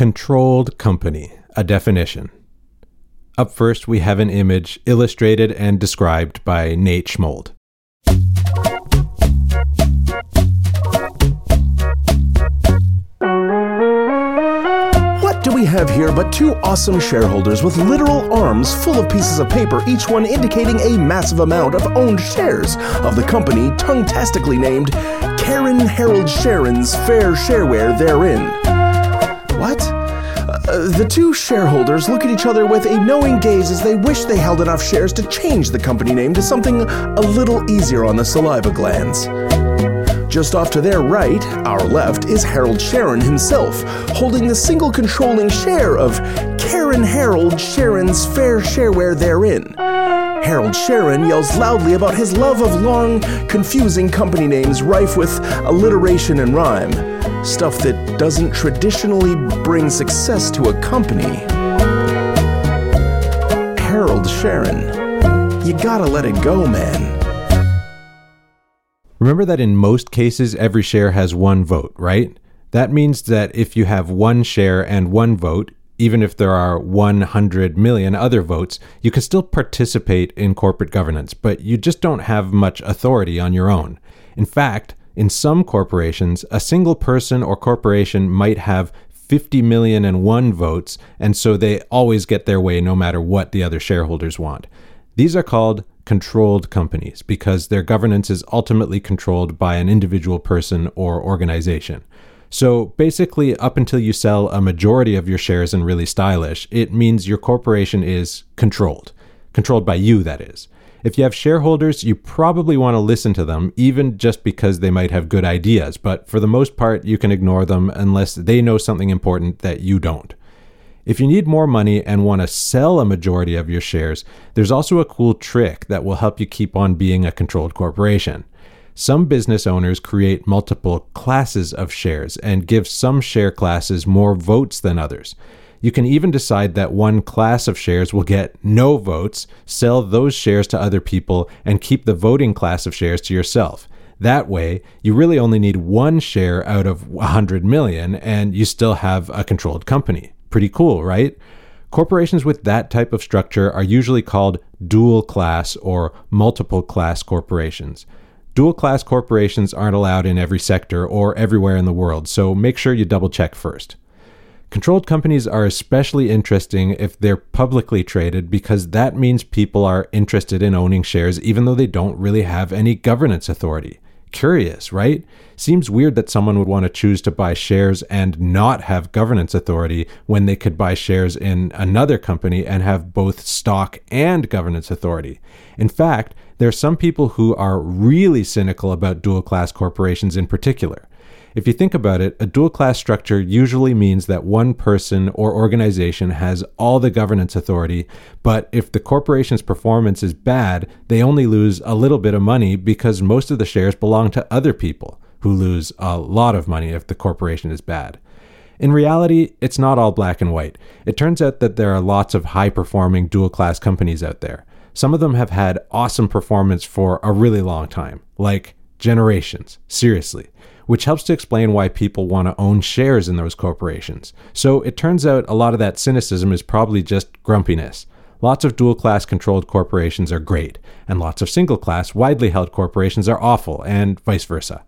Controlled company, a definition. Up first, we have an image illustrated and described by Nate Schmold. What do we have here but two awesome shareholders with literal arms full of pieces of paper, each one indicating a massive amount of owned shares of the company tongue-tastically named Karen Harold Sharon's Fair Shareware therein? Uh, the two shareholders look at each other with a knowing gaze as they wish they held enough shares to change the company name to something a little easier on the saliva glands. Just off to their right, our left, is Harold Sharon himself, holding the single controlling share of Karen Harold Sharon's fair shareware therein. Harold Sharon yells loudly about his love of long, confusing company names rife with alliteration and rhyme. Stuff that doesn't traditionally bring success to a company. Harold Sharon, you gotta let it go, man. Remember that in most cases, every share has one vote, right? That means that if you have one share and one vote, even if there are 100 million other votes, you can still participate in corporate governance, but you just don't have much authority on your own. In fact, in some corporations, a single person or corporation might have 50 million and one votes, and so they always get their way no matter what the other shareholders want. These are called controlled companies because their governance is ultimately controlled by an individual person or organization. So basically, up until you sell a majority of your shares in Really Stylish, it means your corporation is controlled. Controlled by you, that is. If you have shareholders, you probably want to listen to them, even just because they might have good ideas, but for the most part, you can ignore them unless they know something important that you don't. If you need more money and want to sell a majority of your shares, there's also a cool trick that will help you keep on being a controlled corporation. Some business owners create multiple classes of shares and give some share classes more votes than others. You can even decide that one class of shares will get no votes, sell those shares to other people, and keep the voting class of shares to yourself. That way, you really only need one share out of 100 million, and you still have a controlled company. Pretty cool, right? Corporations with that type of structure are usually called dual class or multiple class corporations. Dual class corporations aren't allowed in every sector or everywhere in the world, so make sure you double check first. Controlled companies are especially interesting if they're publicly traded because that means people are interested in owning shares even though they don't really have any governance authority. Curious, right? Seems weird that someone would want to choose to buy shares and not have governance authority when they could buy shares in another company and have both stock and governance authority. In fact, there are some people who are really cynical about dual class corporations in particular. If you think about it, a dual class structure usually means that one person or organization has all the governance authority, but if the corporation's performance is bad, they only lose a little bit of money because most of the shares belong to other people who lose a lot of money if the corporation is bad. In reality, it's not all black and white. It turns out that there are lots of high performing dual class companies out there. Some of them have had awesome performance for a really long time, like generations, seriously, which helps to explain why people want to own shares in those corporations. So it turns out a lot of that cynicism is probably just grumpiness. Lots of dual class controlled corporations are great, and lots of single class, widely held corporations are awful, and vice versa.